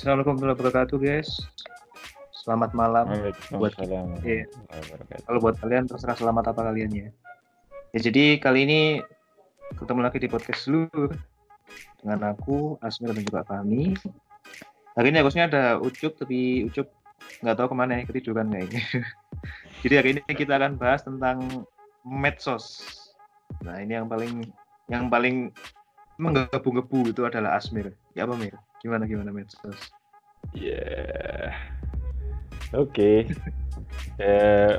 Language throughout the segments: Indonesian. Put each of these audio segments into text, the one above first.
Assalamualaikum warahmatullahi wabarakatuh guys. Selamat malam buat Iya. wabarakatuh. kalau buat kalian terserah selamat apa kalian ya. Ya jadi kali ini ketemu lagi di podcast lu dengan aku Asmir dan juga Fahmi. Hari ini harusnya ada Ucup tapi Ucup nggak tahu ke mana ya ketiduran kayaknya. jadi hari ini kita akan bahas tentang medsos. Nah ini yang paling yang paling menggebu-gebu itu adalah Asmir. Ya apa Mir? Gimana gimana medsos? Ya. Oke. Eh,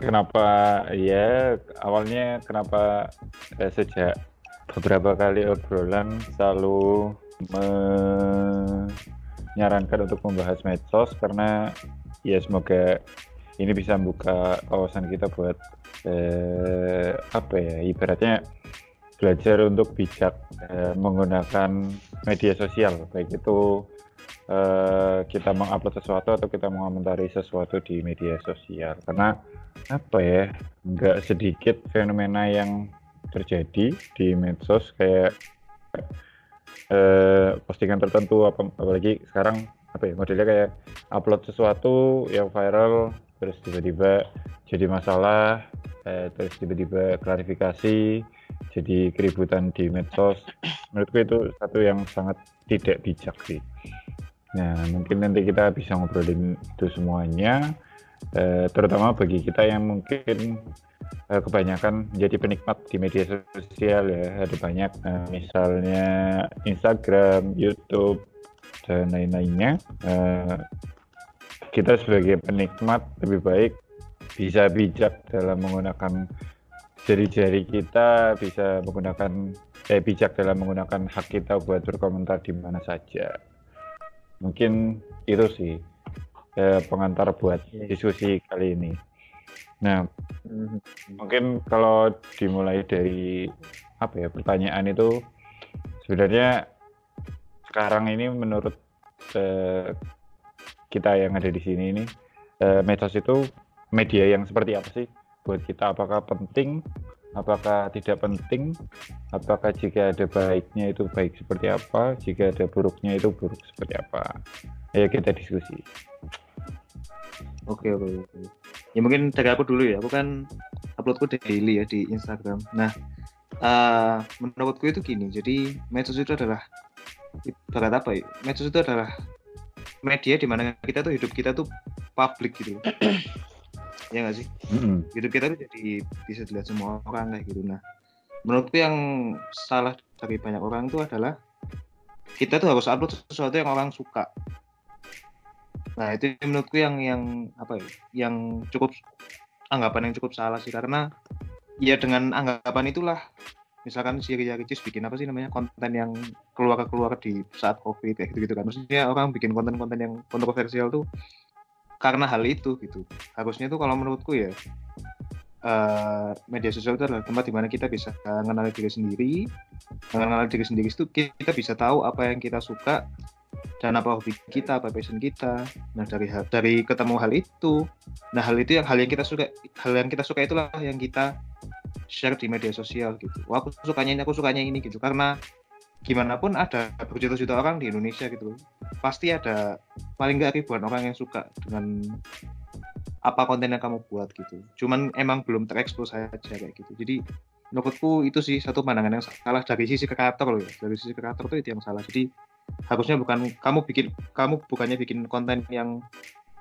kenapa ya awalnya kenapa eh, sejak beberapa kali obrolan selalu menyarankan untuk membahas medsos karena ya semoga ini bisa membuka wawasan kita buat eh, apa ya ibaratnya belajar untuk bijak eh, menggunakan media sosial. Baik itu eh, kita mengupload sesuatu atau kita mengomentari sesuatu di media sosial. Karena apa ya nggak sedikit fenomena yang terjadi di medsos kayak eh, postingan tertentu apa apalagi sekarang apa ya modelnya kayak upload sesuatu yang viral terus tiba-tiba jadi masalah eh, terus tiba-tiba klarifikasi jadi keributan di medsos menurutku itu satu yang sangat tidak bijak sih. Nah mungkin nanti kita bisa ngobrolin itu semuanya eh, terutama bagi kita yang mungkin eh, kebanyakan menjadi penikmat di media sosial ya. Ada banyak eh, misalnya Instagram, YouTube dan lain-lainnya. Eh, kita sebagai penikmat lebih baik bisa bijak dalam menggunakan jari-jari kita bisa menggunakan eh bijak dalam menggunakan hak kita buat berkomentar di mana saja. Mungkin itu sih eh, pengantar buat diskusi kali ini. Nah mungkin kalau dimulai dari apa ya pertanyaan itu sebenarnya sekarang ini menurut eh, kita yang ada di sini ini eh, medsos itu media yang seperti apa sih buat kita apakah penting apakah tidak penting apakah jika ada baiknya itu baik seperti apa jika ada buruknya itu buruk seperti apa ayo kita diskusi Oke oke oke. Ya mungkin dari aku dulu ya. Aku kan uploadku daily ya di Instagram. Nah, eh, menurutku itu gini. Jadi medsos itu adalah ibarat apa ya? Medsos itu adalah media di mana kita tuh hidup kita tuh publik gitu. Ya nggak sih? Mm-mm. Hidup kita tuh jadi bisa dilihat semua orang kayak gitu. Nah, menurutku yang salah dari banyak orang itu adalah kita tuh harus upload sesuatu yang orang suka. Nah itu menurutku yang yang apa ya, yang cukup anggapan yang cukup salah sih karena ya dengan anggapan itulah misalkan si Ria Ricis bikin apa sih namanya konten yang keluar keluar di saat covid kayak gitu gitu kan maksudnya orang bikin konten-konten yang kontroversial tuh karena hal itu gitu harusnya tuh kalau menurutku ya eh, media sosial itu adalah tempat di mana kita bisa mengenali diri sendiri mengenali diri sendiri itu kita bisa tahu apa yang kita suka dan apa hobi kita, apa passion kita. Nah dari dari ketemu hal itu, nah hal itu yang hal yang kita suka, hal yang kita suka itulah yang kita share di media sosial gitu. Wah aku sukanya ini, aku sukanya ini gitu. Karena gimana pun ada berjuta-juta orang di Indonesia gitu. Pasti ada paling nggak ribuan orang yang suka dengan apa konten yang kamu buat gitu. Cuman emang belum terekspos saja kayak gitu. Jadi menurutku itu sih satu pandangan yang salah dari sisi kreator loh ya. Dari sisi kreator tuh itu yang salah. Jadi harusnya bukan kamu bikin kamu bukannya bikin konten yang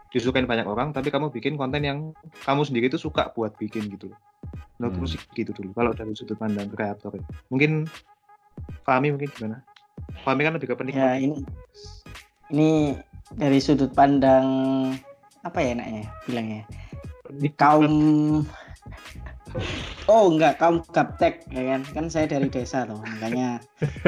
disukain banyak orang tapi kamu bikin konten yang kamu sendiri itu suka buat bikin gitu menurutku Hmm. sih gitu dulu kalau dari sudut pandang kreator ya. mungkin Fahmi mungkin gimana? Fahmi kan lebih ke Ya penikmat ini ini dari sudut pandang apa ya enaknya bilangnya? Kaum oh enggak kaum gaptek ya kan? Kan saya dari desa loh makanya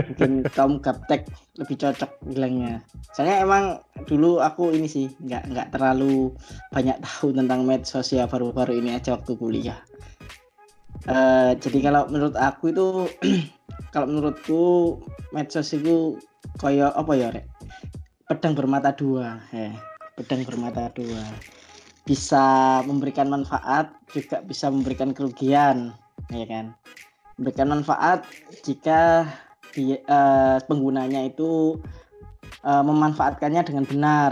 mungkin kaum gaptek lebih cocok bilangnya. Soalnya emang dulu aku ini sih nggak nggak terlalu banyak tahu tentang medsos ya baru-baru ini aja waktu kuliah. Eh, jadi kalau menurut aku itu kalau menurutku medsos itu koyo apa ya rek? Pedang bermata dua ya pedang bermata dua. Bisa memberikan manfaat juga bisa memberikan kerugian ya kan? Memberikan manfaat jika di, eh, penggunanya itu uh, memanfaatkannya dengan benar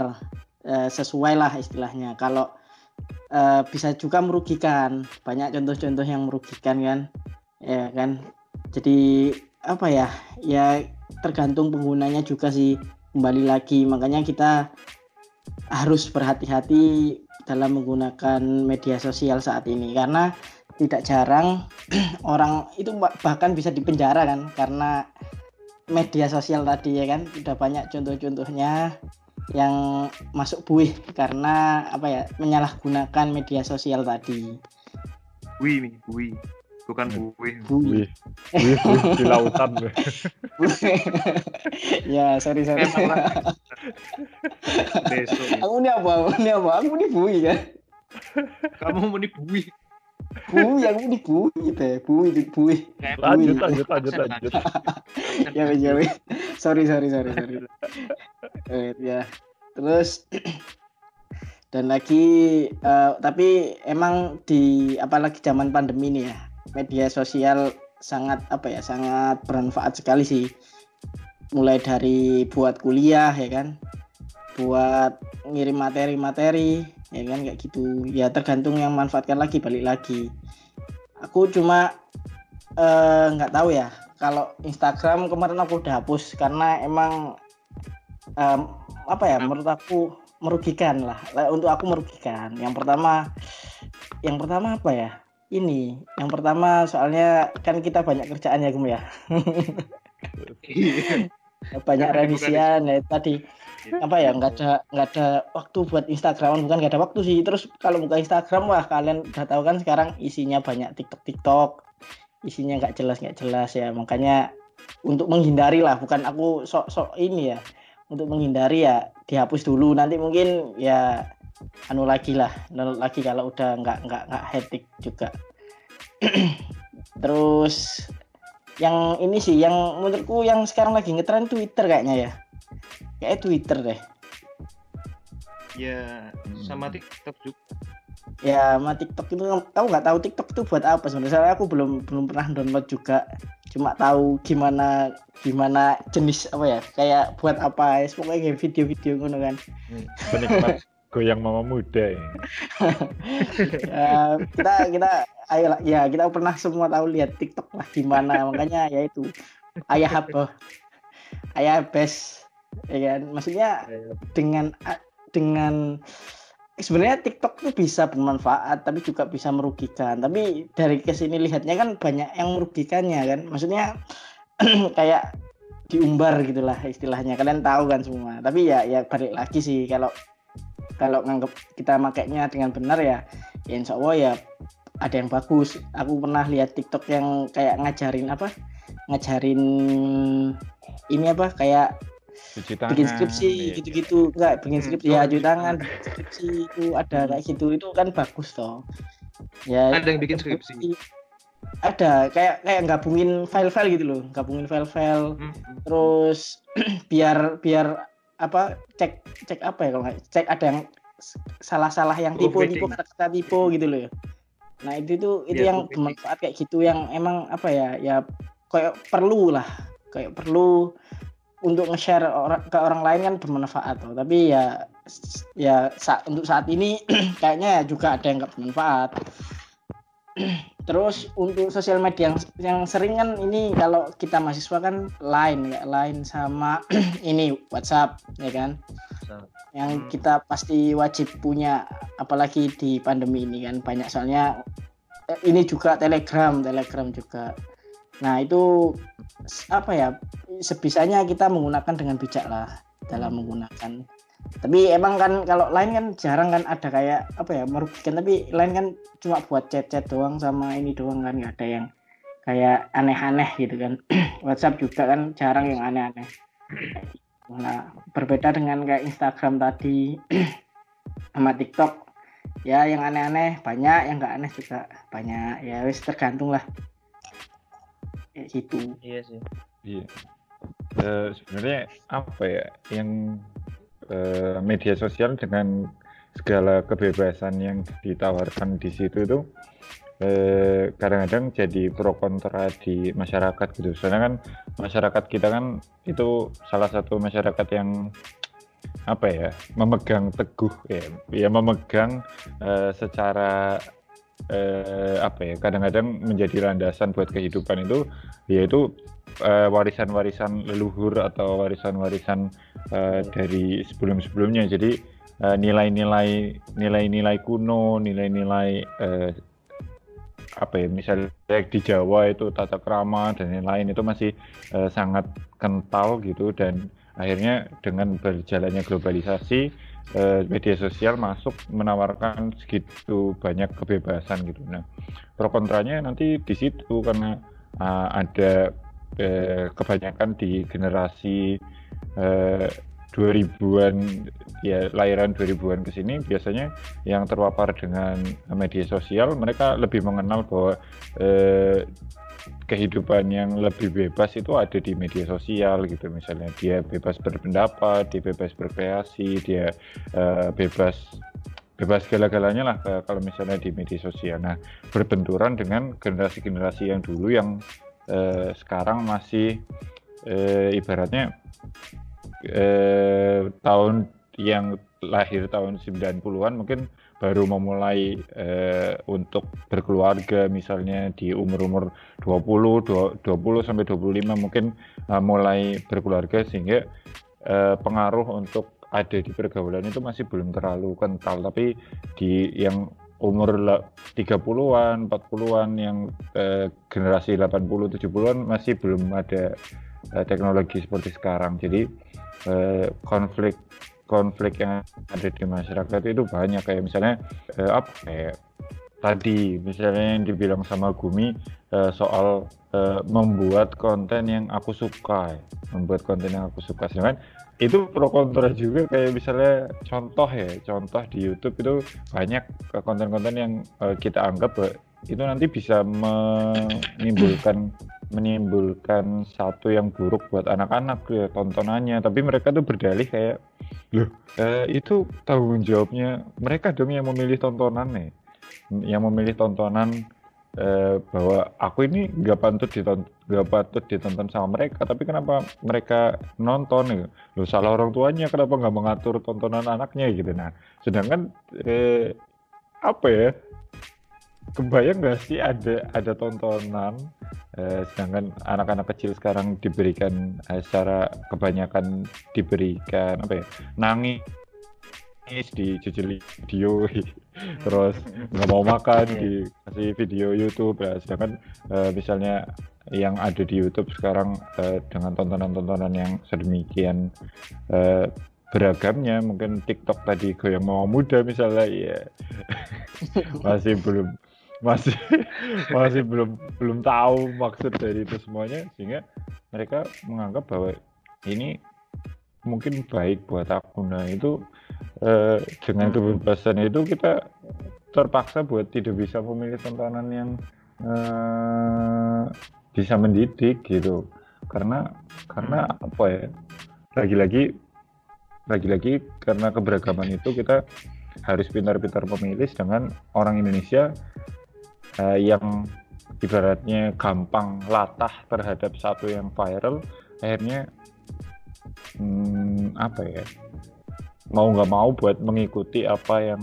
uh, sesuai lah istilahnya. Kalau uh, bisa juga merugikan. Banyak contoh-contoh yang merugikan kan ya kan jadi apa ya? Ya tergantung penggunanya juga sih kembali lagi. Makanya kita harus berhati-hati dalam menggunakan media sosial saat ini. Karena tidak jarang orang itu bahkan bisa dipenjara kan karena media sosial tadi ya kan? Udah banyak contoh-contohnya yang masuk buih karena apa ya? Menyalahgunakan media sosial tadi. Buih nih, buih. Bukan Hmm. buih. Wih, wih, wih, di lautan. ya sorry sorry. Besok. ya. aku ini apa? Ini apa? Aku ini buih kan. Kamu mau nih buih. Buih, aku ini buih teh. Buih, buih. Lanjut, lanjut, lanjut, lanjut. ya wes ya wes. sorry sorry sorry sorry Eh, ya terus dan lagi eh, tapi emang di apalagi zaman pandemi ini ya media sosial sangat apa ya sangat bermanfaat sekali sih. Mulai dari buat kuliah ya kan? Buat ngirim materi-materi ya kan? Kayak gitu. Ya tergantung yang manfaatkan lagi balik lagi. Aku cuma eh, nggak tahu ya. Kalau Instagram kemarin aku udah hapus karena emang em, apa ya menurut aku merugikan Lah, untuk aku merugikan. Yang pertama yang pertama apa ya ini yang pertama soalnya kan kita banyak kerjaan ya. Gum ya banyak revisian ya tadi. Apa ya nggak ada nggak ada waktu buat Instagram bukan nggak ada waktu sih. Terus kalau buka Instagram wah kalian udah tahu kan sekarang isinya banyak TikTok TikTok. Isinya nggak jelas nggak jelas ya. Makanya untuk menghindari lah bukan aku sok sok ini ya. Untuk menghindari ya dihapus dulu. Nanti mungkin ya anu lagi lah download lagi kalau udah nggak nggak nggak hectic juga. Terus yang ini sih yang menurutku yang sekarang lagi ngetren Twitter kayaknya ya. Kayak Twitter deh. Ya, sama TikTok juga. ya sama TikTok itu kamu nggak tahu TikTok itu buat apa sebenarnya. Soalnya aku belum belum pernah download juga. Cuma tahu gimana gimana jenis apa ya kayak buat apa. Ya pokoknya kayak video-video ngono kan. Penikmat goyang mama muda ya. ya, kita kita ayo lah. Ya kita pernah semua tahu lihat TikTok lah gimana makanya ya itu. Ayah apa? Ayah best. Ya kan? Maksudnya dengan dengan sebenarnya TikTok tuh bisa bermanfaat tapi juga bisa merugikan. Tapi dari ke sini lihatnya kan banyak yang merugikannya kan? Maksudnya kayak diumbar gitulah istilahnya. Kalian tahu kan semua. Tapi ya ya balik lagi sih. Kalau kalau nganggap kita makainya dengan benar ya, ya insya Allah ya ada yang bagus. Aku pernah lihat TikTok yang kayak ngajarin apa? Ngajarin ini apa? Kayak Cuci tangan. bikin skripsi iya. gitu-gitu. Enggak bikin Hmm, skripsi. Oh, ya gitu. cuci tangan bikin skripsi itu ada kayak gitu. Itu kan bagus toh. Ya Ada yang bikin skripsi. ada kayak kayak gabungin file-file gitu loh. Gabungin file-file. Hmm. terus biar biar apa cek cek apa ya kalau nggak cek ada yang salah-salah yang tipe Overthinking. kata-kata tipe gitu loh nah itu tuh itu Iya, yang overthinking. bermanfaat kayak gitu yang emang apa ya ya kayak perlu lah kayak perlu untuk nge-share ke orang lain kan bermanfaat loh. tapi ya ya sa- untuk saat ini kayaknya juga ada yang nggak bermanfaat terus untuk sosial media yang yang sering kan ini kalau kita mahasiswa kan line ya line sama ini WhatsApp ya kan? Yang Hmm. kita pasti wajib punya apalagi di pandemi ini kan banyak soalnya eh, ini juga Telegram Telegram juga. Nah itu apa ya sebisanya kita menggunakan dengan bijak lah dalam menggunakan tapi emang kan kalau lain kan jarang kan ada kayak apa ya merugikan. Tapi lain kan cuma buat chat-chat doang sama ini doang kan nggak ada yang kayak aneh-aneh gitu kan. WhatsApp juga kan jarang yang aneh-aneh. Nah berbeda dengan kayak Instagram tadi sama TikTok. Ya yang aneh-aneh banyak yang nggak aneh juga banyak. Ya wis tergantung lah. Kayak gitu. Iya sih. Iya. Eh, sebenarnya apa ya yang eh, media sosial dengan segala kebebasan yang ditawarkan di situ itu eh, kadang-kadang jadi pro kontra di masyarakat gitu. Soalnya kan masyarakat kita kan itu salah satu masyarakat yang apa ya memegang teguh ya, ya memegang eh, secara eh, apa ya kadang-kadang menjadi landasan buat kehidupan itu yaitu eh, warisan-warisan leluhur atau warisan-warisan eh, dari sebelum-sebelumnya jadi eh, nilai-nilai nilai-nilai kuno nilai-nilai eh, apa ya misalnya di Jawa itu tata krama dan lain-lain itu masih eh, sangat kental gitu dan akhirnya dengan berjalannya globalisasi media sosial masuk menawarkan segitu banyak kebebasan gitu. Nah, pro kontranya nanti di situ karena uh, ada eh, kebanyakan di generasi eh, 2000-an ya lahiran 2000-an ke sini biasanya yang terpapar dengan media sosial mereka lebih mengenal bahwa eh, kehidupan yang lebih bebas itu ada di media sosial gitu misalnya dia bebas berpendapat, dia bebas berkreasi, dia uh, bebas bebas segala-galanya lah uh, kalau misalnya di media sosial. Nah berbenturan dengan generasi-generasi yang dulu yang uh, sekarang masih uh, ibaratnya uh, tahun yang lahir tahun 90-an mungkin baru memulai eh, untuk berkeluarga. Misalnya di umur-umur 20, 20 sampai 25 mungkin eh, mulai berkeluarga sehingga eh, pengaruh untuk ada di pergaulan itu masih belum terlalu kental. Tapi di yang umur 30-an, 40-an yang eh, generasi 80, 70-an masih belum ada eh, teknologi seperti sekarang. Jadi eh, konflik konflik yang ada di masyarakat itu banyak kayak misalnya eh, apa kayak tadi misalnya yang dibilang sama Gumi eh, soal eh, membuat konten yang aku suka ya. membuat konten yang aku suka sedangkan itu pro kontra juga kayak misalnya contoh ya contoh di YouTube itu banyak konten-konten yang eh, kita anggap itu nanti bisa menimbulkan menimbulkan satu yang buruk buat anak-anak ya tontonannya. Tapi mereka tuh berdalih kayak loh eh, itu tanggung jawabnya mereka dong yang memilih tontonan nih. Yang memilih tontonan eh, bahwa aku ini nggak patut ditonton nggak patut ditonton sama mereka. Tapi kenapa mereka nonton nih loh salah orang tuanya kenapa nggak mengatur tontonan anaknya gitu? Nah sedangkan eh, apa ya? Kebayang nggak sih ada ada tontonan eh, sedangkan anak-anak kecil sekarang diberikan eh, secara kebanyakan diberikan apa ya? Nangis dijejeli video terus nggak mau makan Iya. dikasih video YouTube ya. Sedangkan eh, misalnya yang ada di YouTube sekarang eh, dengan tontonan-tontonan yang sedemikian eh, beragamnya. Mungkin TikTok tadi goyang mau muda misalnya ya masih belum masih masih belum belum tahu maksud dari itu semuanya sehingga mereka menganggap bahwa ini mungkin baik buat aku. Nah itu eh, dengan kebebasan itu kita terpaksa buat tidak bisa memilih tontonan yang eh, bisa mendidik gitu karena karena apa ya lagi-lagi lagi-lagi karena keberagaman itu kita harus pintar-pintar memilih dengan orang Indonesia eh, yang ibaratnya gampang latah terhadap satu yang viral akhirnya hmm, apa ya mau nggak mau buat mengikuti apa yang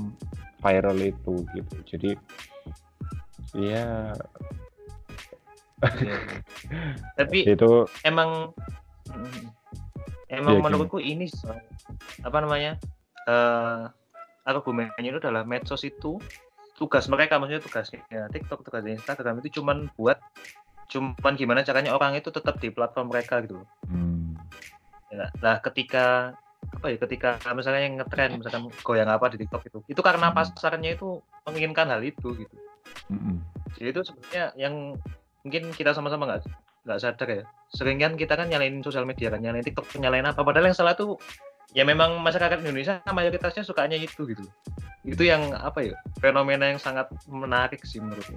viral itu gitu jadi ya. Tapi itu emang Iya, emang gimana? menurutku ini so- apa namanya eh argumennya itu adalah medsos itu tugas mereka maksudnya tugasnya TikTok tugasnya Instagram itu cuman buat cuman gimana caranya orang itu tetap di platform mereka gitu loh. hmm, Ya, Nah, ketika apa ya ketika misalnya yang ngetren misalkan goyang apa di TikTok itu itu karena Hmm. pasarnya itu menginginkan hal itu gitu. mm-mm. Jadi itu sebenarnya yang mungkin kita sama-sama nggak nggak sadar ya. Sering kan kita kan nyalain sosial media kan, nyalain TikTok, nyalain apa. Padahal yang salah tuh ya memang masyarakat Indonesia mayoritasnya sukanya itu gitu. Itu yang apa ya fenomena yang sangat menarik sih menurutku.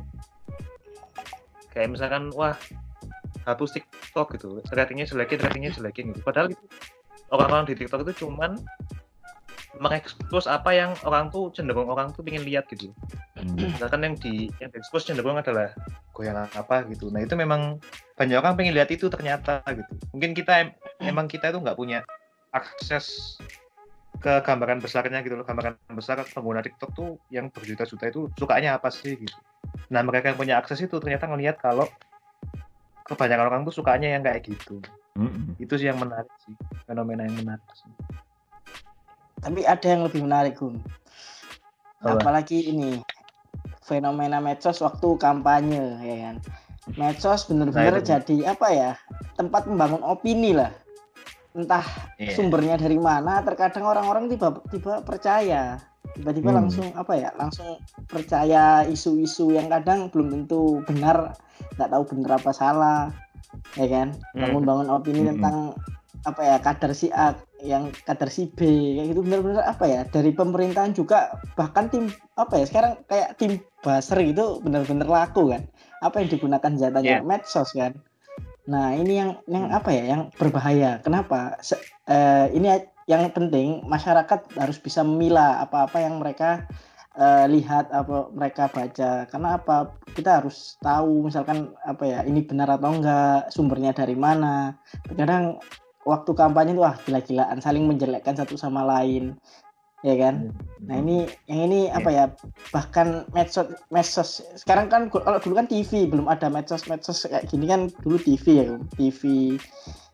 Kayak misalkan wah hapus TikTok gitu, ratingnya jelekin, ratingnya jelekin gitu. Padahal itu orang-orang di TikTok itu cuman mengekspos apa yang orang tuh cenderung orang tuh pengen lihat gitu. Hmm. misalkan yang di yang diekspos cenderung adalah goyangan apa gitu nah itu memang banyak orang pengen lihat itu ternyata gitu mungkin kita em- emang kita itu nggak punya akses ke gambaran besarnya gitu loh gambaran besar pengguna TikTok tuh yang berjuta-juta itu sukanya apa sih gitu nah mereka yang punya akses itu ternyata ngelihat kalau kebanyakan orang tuh sukanya yang kayak gitu Mm-mm. itu sih yang menarik sih fenomena yang menarik sih. Tapi ada yang lebih menarik. Apa? Apalagi ini fenomena medsos waktu kampanye, ya kan. Medsos benar-benar Nah, jadi apa ya? Tempat membangun opini lah. Entah Iya. sumbernya dari mana, terkadang orang-orang tiba-tiba percaya. Tiba-tiba Hmm. langsung apa ya? Langsung percaya isu-isu yang kadang belum tentu benar, nggak tahu benar apa salah. Ya kan? Hmm. Bangun-bangun opini Hmm. tentang apa ya kadar si A yang kadar si B kayak gitu. Benar-benar apa ya dari pemerintahan juga bahkan tim apa ya sekarang kayak tim buzzer gitu benar-benar laku kan. Apa yang digunakan senjatanya medsos kan. Nah ini yang yang Hmm. apa ya yang berbahaya. Kenapa? Se- eh, ini yang penting masyarakat harus bisa memilah apa-apa yang mereka eh, lihat apa mereka baca. Karena apa? Kita harus tahu misalkan apa ya ini benar atau enggak sumbernya dari mana. Kadang waktu kampanye itu wah gila-gilaan saling menjelekkan satu sama lain. Ya kan? Nah ini yang ini apa ya. bahkan medsos medsos sekarang kan kalau dulu kan TV belum ada medsos medsos kayak gini kan dulu TV ya Kum. TV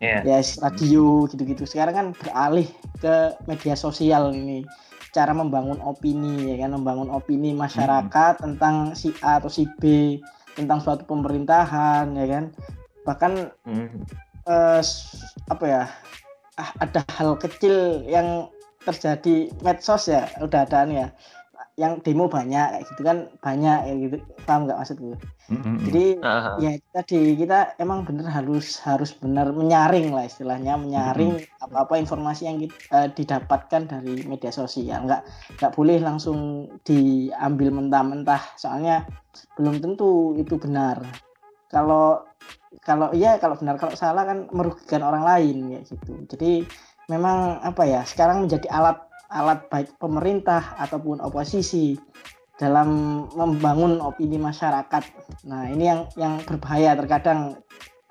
Iya. ya. radio gitu-gitu. Sekarang kan beralih ke media sosial ini. Cara membangun opini ya kan? Membangun opini masyarakat tentang si A atau si B tentang suatu pemerintahan ya kan? Bahkan Hmm. Eh, s- apa ya? Ah, ada hal kecil yang terjadi medsos ya udah ada nih ya. Yang demo banyak kayak gitu kan banyak kayak gitu. Paham nggak maksudku? Mm-mm. jadi Ah, ya tadi kita emang bener harus harus benar menyaring lah istilahnya menyaring apa-apa informasi yang kita, eh, didapatkan dari media sosial. Nggak nggak boleh langsung diambil mentah-mentah. Soalnya belum tentu itu benar kalau kalau iya kalau benar kalau salah kan merugikan orang lain ya gitu. Jadi memang apa ya sekarang menjadi alat alat baik pemerintah ataupun oposisi dalam membangun opini masyarakat. Nah ini yang yang berbahaya. Terkadang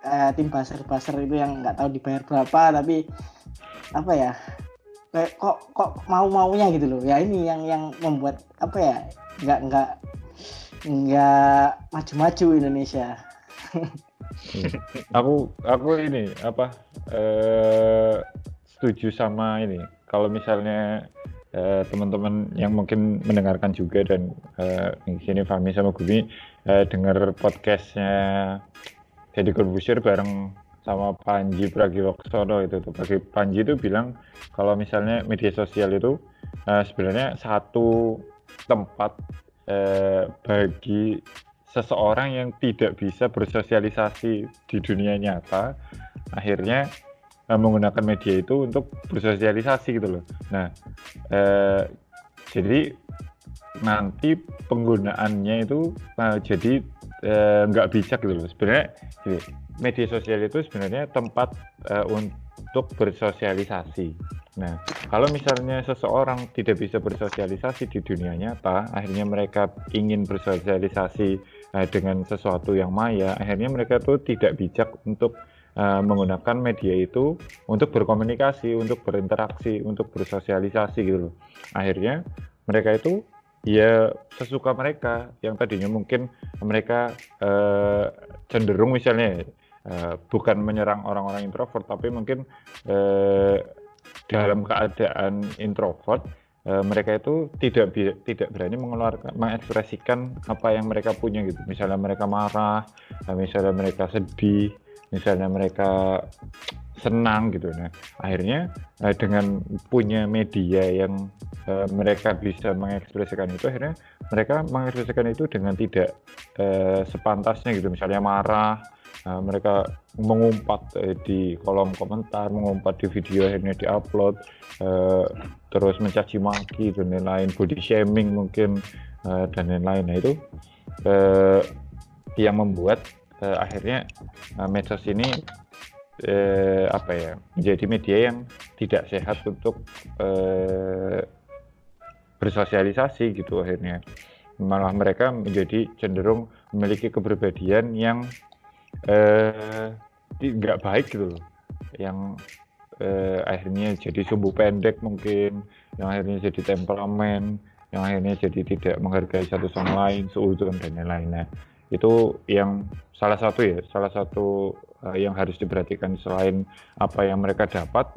eh, tim baser-baser itu yang nggak tahu dibayar berapa tapi apa ya kayak kok kok mau maunya gitu loh. Ya ini yang yang membuat apa ya nggak nggak nggak maju-maju Indonesia aku aku ini apa eh setuju sama ini. Kalau misalnya eh, teman-teman yang mungkin mendengarkan juga dan eh, di sini Fahmi sama Gumi eh, dengar podcastnya Deddy Corbuzier bareng sama Panji Pragiwaksono itu tuh. Pagi Panji itu bilang kalau misalnya media sosial itu eh, sebenarnya satu tempat eh, bagi seseorang yang tidak bisa bersosialisasi di dunia nyata akhirnya eh, menggunakan media itu untuk bersosialisasi gitu loh. Nah, eh, jadi nanti penggunaannya itu eh, jadi nggak bijak gitu loh. Sebenarnya gini, media sosial itu sebenarnya tempat eh, untuk bersosialisasi. Nah, kalau misalnya seseorang tidak bisa bersosialisasi di dunia nyata, akhirnya mereka ingin bersosialisasi eh, dengan sesuatu yang maya, akhirnya mereka tuh tidak bijak untuk eh, menggunakan media itu untuk berkomunikasi, untuk berinteraksi, untuk bersosialisasi gitu loh. Akhirnya mereka itu ya sesuka mereka yang tadinya mungkin mereka eh, cenderung misalnya eh, bukan menyerang orang-orang introvert tapi mungkin eh, dalam keadaan introvert eh, mereka itu tidak tidak berani mengeluarkan mengekspresikan apa yang mereka punya gitu. Misalnya mereka marah eh, misalnya mereka sedih misalnya mereka senang gitu. Nah akhirnya eh, dengan punya media yang eh, mereka bisa mengekspresikan itu akhirnya mereka mengekspresikan itu dengan tidak eh, sepantasnya gitu. Misalnya marah eh, mereka mengumpat eh, di kolom komentar mengumpat di video akhirnya diupload eh, terus mencaci maki dan lain-lain body shaming mungkin eh, dan lain-lain. Nah itu eh, yang membuat eh, akhirnya eh, medsos ini eh, apa ya menjadi media yang tidak sehat untuk eh, bersosialisasi gitu akhirnya. Malah mereka menjadi cenderung memiliki kepribadian yang eh, nggak baik gitu loh. Yang eh, akhirnya jadi sumbu pendek mungkin yang akhirnya jadi temperamen yang akhirnya jadi tidak menghargai satu sama lain seudon dan lain-lainnya itu yang salah satu ya salah satu uh, yang harus diperhatikan selain apa yang mereka dapat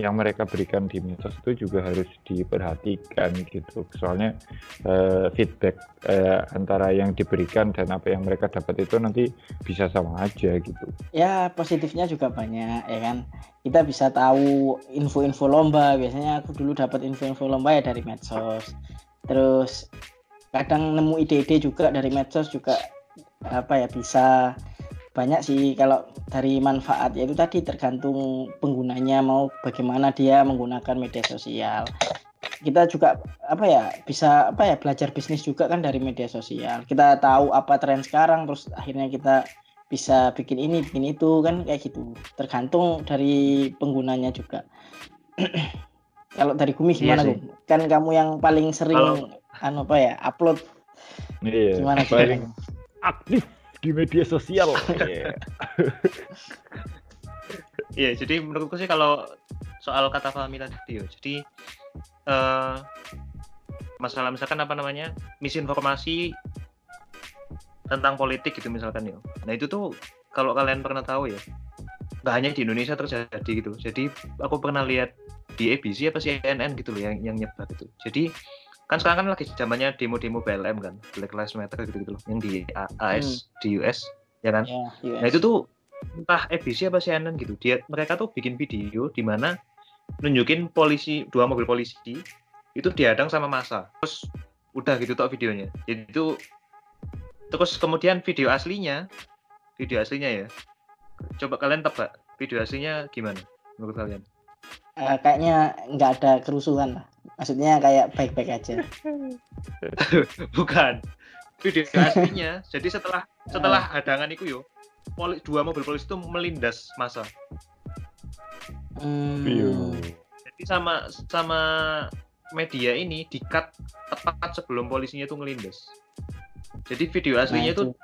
yang mereka berikan di medsos itu juga harus diperhatikan gitu. Soalnya uh, feedback uh, antara yang diberikan dan apa yang mereka dapat itu nanti bisa sama aja gitu. Ya positifnya juga banyak ya kan? Kita bisa tahu info-info lomba. Biasanya aku dulu dapat info-info lomba ya dari medsos. Terus kadang nemu ide-ide juga dari medsos juga apa ya bisa banyak sih. Kalau dari manfaat yaitu tadi tergantung penggunanya mau bagaimana dia menggunakan media sosial. Kita juga apa ya bisa apa ya belajar bisnis juga kan dari media sosial. Kita tahu apa tren sekarang terus akhirnya kita bisa bikin ini bikin itu kan kayak gitu. Tergantung dari penggunanya juga. Kalau dari Gumi gimana iya kan kamu yang paling sering kalau... anu apa ya upload. Iya, gimana paling aktif di media sosial. Iya, yeah, jadi menurutku sih kalau soal kata Fahmi tadi, jadi uh, masalah misalkan apa namanya misinformasi tentang politik gitu misalkan yo. Nah itu tuh kalau kalian pernah tahu ya, nggak hanya di Indonesia terjadi gitu. Jadi aku pernah lihat di ABC apa CNN gitu loh yang yang nyebar itu. Jadi kan sekarang kan lagi zamannya demo-demo BLM kan Black Lives Matter gitu gitu loh yang di AS hmm. di US ya kan? Yeah, US. nah itu tuh entah ABC apa CNN gitu dia mereka tuh bikin video di mana nunjukin polisi dua mobil polisi itu dihadang sama masa terus udah gitu tuh videonya. Jadi itu terus kemudian video aslinya video aslinya ya. Coba kalian tebak video aslinya gimana menurut kalian? Uh, kayaknya nggak ada kerusuhan lah Maksudnya kayak baik-baik aja. Bukan. Video aslinya. Jadi setelah setelah ah. hadangan itu yo, poli, dua mobil polisi itu melindas masa. Hmm. Jadi sama sama media ini dikat tepat sebelum polisinya itu ngelindas. Jadi video aslinya nah, itu. itu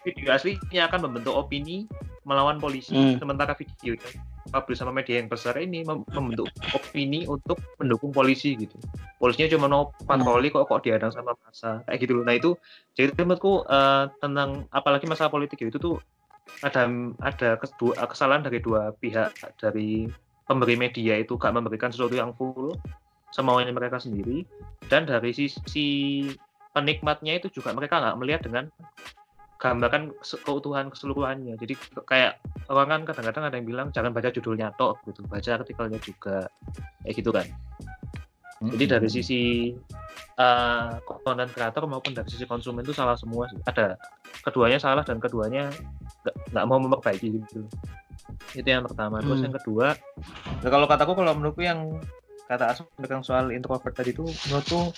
video aslinya akan membentuk opini melawan polisi, hmm. sementara video publish sama media yang besar ini membentuk opini untuk mendukung polisi gitu. Polisinya cuma mau patroli kok kok dihadang sama masa kayak gitu loh. Nah itu jadi menurutku uh, tentang apalagi masalah politik itu tuh ada ada kesalahan dari dua pihak. Dari pemberi media itu gak memberikan sesuatu yang full semaunya mereka sendiri. Dan dari sisi penikmatnya itu juga mereka nggak melihat dengan gambarkan keutuhan keseluruhannya. Jadi kayak orang kan kadang-kadang ada yang bilang jangan baca judulnya tok gitu, baca artikelnya juga kayak gitu kan. Jadi dari sisi uh, konten kreator maupun dari sisi konsumen itu salah semua sih. Ada keduanya salah dan keduanya nggak mau memperbaiki gitu. Itu yang pertama. Terus hmm. yang kedua, ya kalau kataku kalau menurutku yang kata Asum tentang soal introvert tadi itu menurutku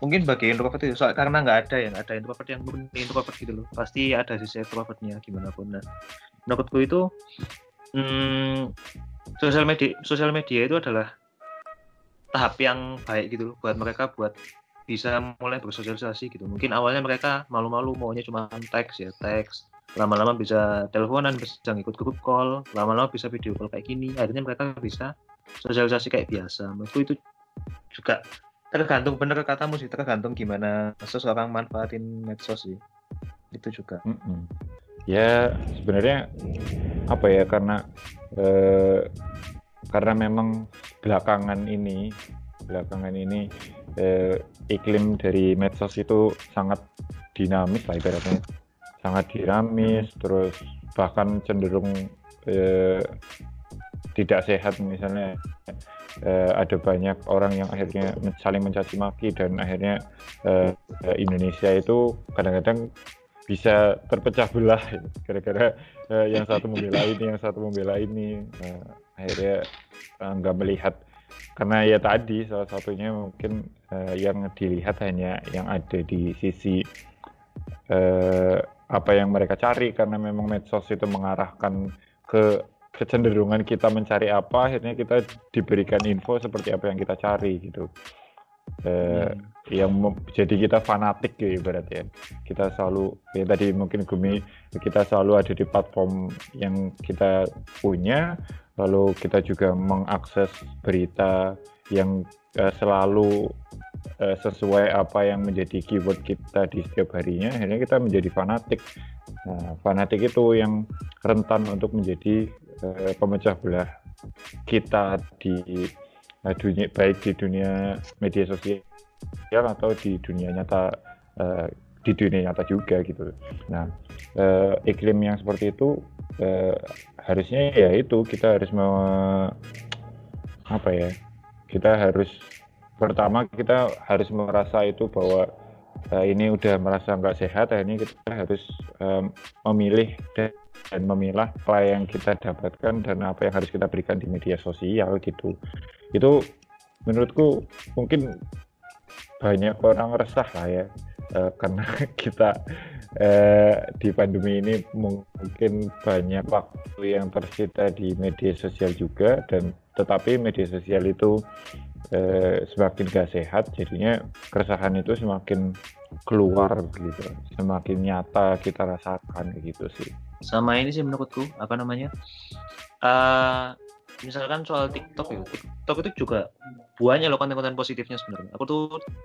mungkin bagi introvert itu soal, karena nggak ada yang ada introvert yang murni introvert gitu loh. Pasti ada sisi extrovertnya gimana pun. Nah menurutku itu hmm, sosial media sosial media itu adalah tahap yang baik gitu loh buat mereka buat bisa mulai bersosialisasi gitu. Mungkin awalnya mereka malu-malu maunya cuma teks ya teks. Lama-lama bisa teleponan bisa ngikut grup call. Lama-lama bisa video call kayak gini. Akhirnya mereka bisa sosialisasi kayak biasa. Menurutku itu juga tergantung bener katamu sih tergantung gimana seseorang manfaatin medsos sih. Itu juga. Mm -mm. ya sebenarnya apa ya karena eh, karena memang belakangan ini belakangan ini eh, iklim dari medsos itu sangat dinamis lah ibaratnya. Sangat dinamis terus bahkan cenderung eh, tidak sehat misalnya uh, ada banyak orang yang akhirnya saling mencaci maki dan akhirnya uh, Indonesia itu kadang-kadang bisa terpecah belah gara-gara uh, yang satu membela ini yang satu membela ini uh, akhirnya nggak uh, melihat. Karena ya tadi salah satunya mungkin uh, yang dilihat hanya yang ada di sisi uh, apa yang mereka cari karena memang medsos itu mengarahkan ke kecenderungan kita mencari apa akhirnya kita diberikan info seperti apa yang kita cari gitu. Eh, yang mem- jadi kita fanatik ya ibaratnya. Kita selalu ya tadi mungkin Gumi kita selalu ada di platform yang kita punya lalu kita juga mengakses berita yang eh, selalu eh, sesuai apa yang menjadi keyword kita di setiap harinya akhirnya kita menjadi fanatik. Nah fanatik itu yang rentan untuk menjadi eh, pemecah belah kita di eh, dunia baik di dunia media sosial atau di dunia nyata eh, di dunia nyata juga gitu. Nah eh, iklim yang seperti itu eh, harusnya ya itu kita harus me- apa ya kita harus pertama kita harus merasa itu bahwa eh, ini udah merasa nggak sehat akhirnya kita harus em, memilih dan, dan memilah apa yang kita dapatkan dan apa yang harus kita berikan di media sosial gitu. Itu menurutku mungkin banyak orang resah lah ya eh, karena kita eh, di pandemi ini mungkin banyak waktu yang tersita di media sosial juga dan tetapi media sosial itu eh, semakin gak sehat jadinya keresahan itu semakin keluar gitu. Semakin nyata kita rasakan gitu sih. Sama ini sih menurutku apa namanya? Eh misalkan soal TikTok ya TikTok itu juga banyak loh konten-konten positifnya sebenarnya. Aku tuh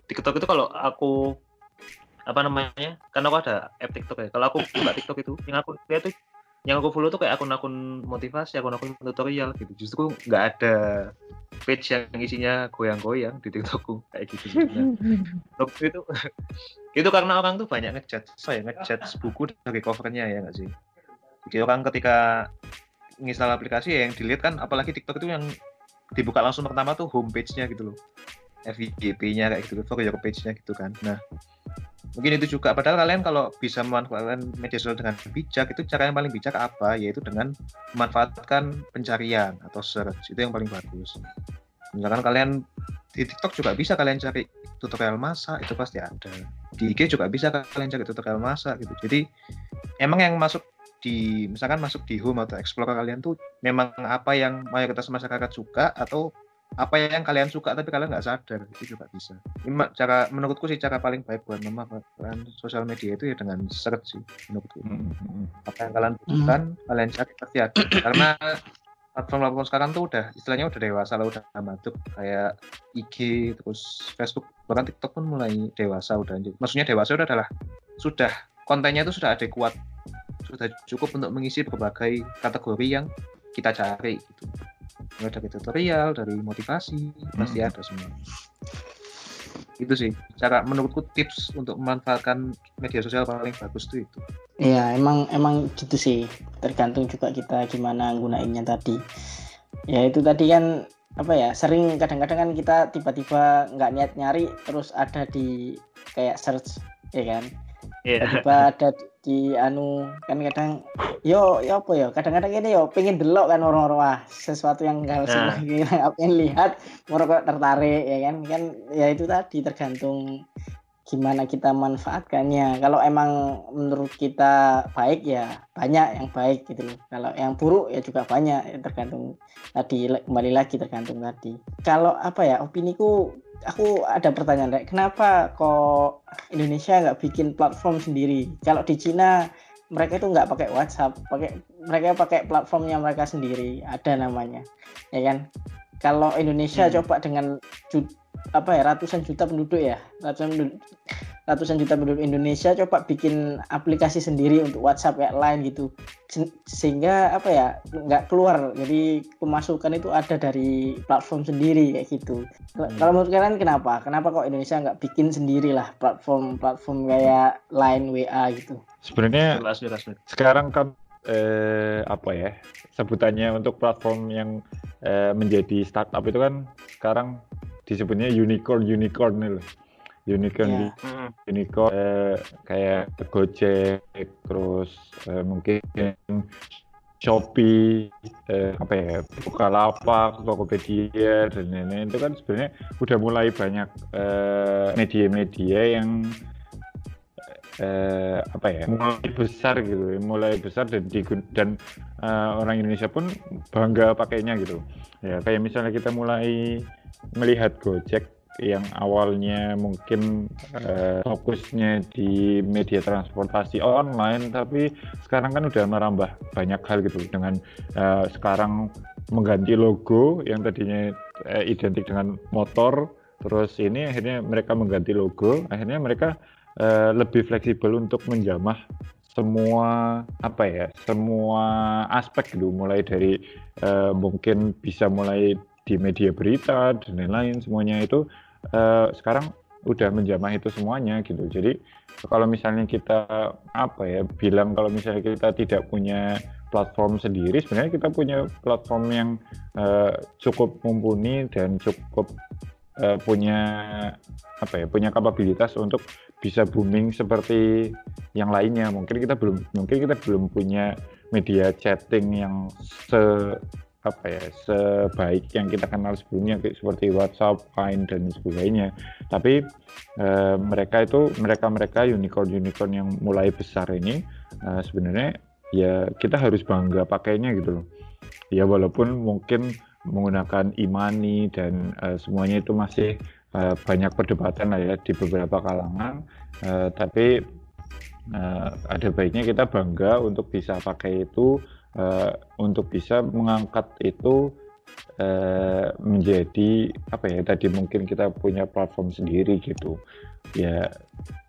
TikTok itu kalau aku apa namanya? Karena aku ada app TikTok ya. Kalau aku buka TikTok itu yang aku lihat tuh yang aku follow tuh kayak akun-akun motivasi akun-akun tutorial gitu. Justru nggak ada page yang isinya goyang-goyang di TikTokku kayak gitu. Waktu itu itu karena orang tuh banyak ngejudge saya ngejudge buku dari covernya ya nggak sih? Jadi orang ketika nginstal aplikasi ya yang dilihat kan apalagi TikTok itu yang dibuka langsung pertama tuh homepage-nya gitu loh. FYP-nya kayak gitu for your page-nya gitu kan. Nah mungkin itu juga. Padahal kalian kalau bisa memanfaatkan media sosial dengan bijak itu cara yang paling bijak apa? Yaitu dengan memanfaatkan pencarian atau search. Itu yang paling bagus. Misalkan kalian di TikTok juga bisa kalian cari tutorial masak itu pasti ada. Di IG juga bisa kalian cari tutorial masak gitu. Jadi emang yang masuk di misalkan masuk di home atau explore kalian tuh memang apa yang mayoritas masyarakat suka atau apa yang kalian suka tapi kalian nggak sadar itu juga bisa. Ini cara menurutku sih cara paling baik buat memanfaatkan sosial media itu ya dengan search sih menurutku. Mm-mm. apa yang kalian butuhkan kalian cari pasti ada. Karena platform-platform sekarang tuh udah istilahnya udah dewasa lah udah masuk kayak IG terus Facebook bahkan TikTok pun mulai dewasa udah maksudnya dewasa udah adalah sudah kontennya itu sudah ada kuat. Sudah cukup untuk mengisi berbagai kategori yang kita cari gitu mulai dari tutorial dari motivasi pasti Hmm. ada semua itu sih cara menurutku tips untuk memanfaatkan media sosial paling bagus tuh itu Iya, emang emang gitu sih. Tergantung juga kita gimana gunainnya tadi. Ya itu tadi kan apa ya sering kadang-kadang kan kita tiba-tiba nggak niat nyari terus ada di kayak search ya kan tiba-tiba ada di anu kan kadang yo yo apa yo? Kadang-kadang ini yo pengen delok kan orang-orang wah sesuatu yang nggak Nah. nah. pengen lihat orang kok tertarik ya kan? Kan ya itu tadi tergantung gimana kita manfaatkannya. Kalau emang menurut kita baik ya banyak yang baik gitu loh. Kalau yang buruk ya juga banyak. Ya tergantung tadi kembali lagi tergantung tadi. Kalau apa ya opiniku aku ada pertanyaan Rek. kenapa kok Indonesia nggak bikin platform sendiri kalau di Cina mereka itu nggak pakai WhatsApp pakai mereka pakai platformnya mereka sendiri ada namanya ya kan kalau Indonesia Hmm. coba dengan apa ya ratusan juta penduduk ya. Ratusan penduduk, ratusan juta penduduk Indonesia coba bikin aplikasi sendiri untuk WhatsApp kayak lain gitu. Se- sehingga apa ya nggak keluar. Jadi pemasukan itu ada dari platform sendiri kayak gitu. Kalau- Hmm. kalau menurut kalian kenapa? Kenapa kok Indonesia nggak bikin sendiri lah platform platform kayak Line WA gitu? Sebenarnya sekarang kan eh, apa ya sebutannya untuk platform yang eh, menjadi startup itu kan sekarang disebutnya unicorn unicorn nih loh unicorn Ya. Mm. unicorn eh, kayak Gojek terus eh, mungkin Shopee eh, apa ya Bukalapak Tokopedia dan lain-lain itu kan sebenarnya udah mulai banyak eh, media-media yang eh, apa ya mulai besar gitu mulai besar dan digun- dan eh, orang Indonesia pun bangga pakainya gitu. Ya kayak misalnya kita mulai melihat Gojek yang awalnya mungkin uh, fokusnya di media transportasi online tapi sekarang kan udah merambah banyak hal gitu. Dengan uh, sekarang mengganti logo yang tadinya uh, identik dengan motor terus ini akhirnya mereka mengganti logo akhirnya mereka uh, lebih fleksibel untuk menjamah semua apa ya semua aspek gitu. Mulai dari uh, mungkin bisa mulai di media berita dan lain-lain semuanya itu uh, sekarang udah menjamah itu semuanya gitu. Jadi kalau misalnya kita apa ya bilang kalau misalnya kita tidak punya platform sendiri sebenarnya kita punya platform yang uh, cukup mumpuni dan cukup uh, punya apa ya punya kapabilitas untuk bisa booming seperti yang lainnya mungkin kita belum mungkin kita belum punya media chatting yang se apa ya sebaik yang kita kenal sebelumnya seperti WhatsApp, Line dan sebagainya. Tapi e, mereka itu mereka mereka unicorn unicorn yang mulai besar ini e, sebenarnya ya kita harus bangga pakainya gitu loh. Ya walaupun mungkin menggunakan imani dan e, semuanya itu masih uh, banyak perdebatan lah ya di beberapa kalangan. Uh, tapi uh, ada baiknya kita bangga untuk bisa pakai itu uh, untuk bisa mengangkat itu uh, menjadi apa ya tadi mungkin kita punya platform sendiri gitu. Ya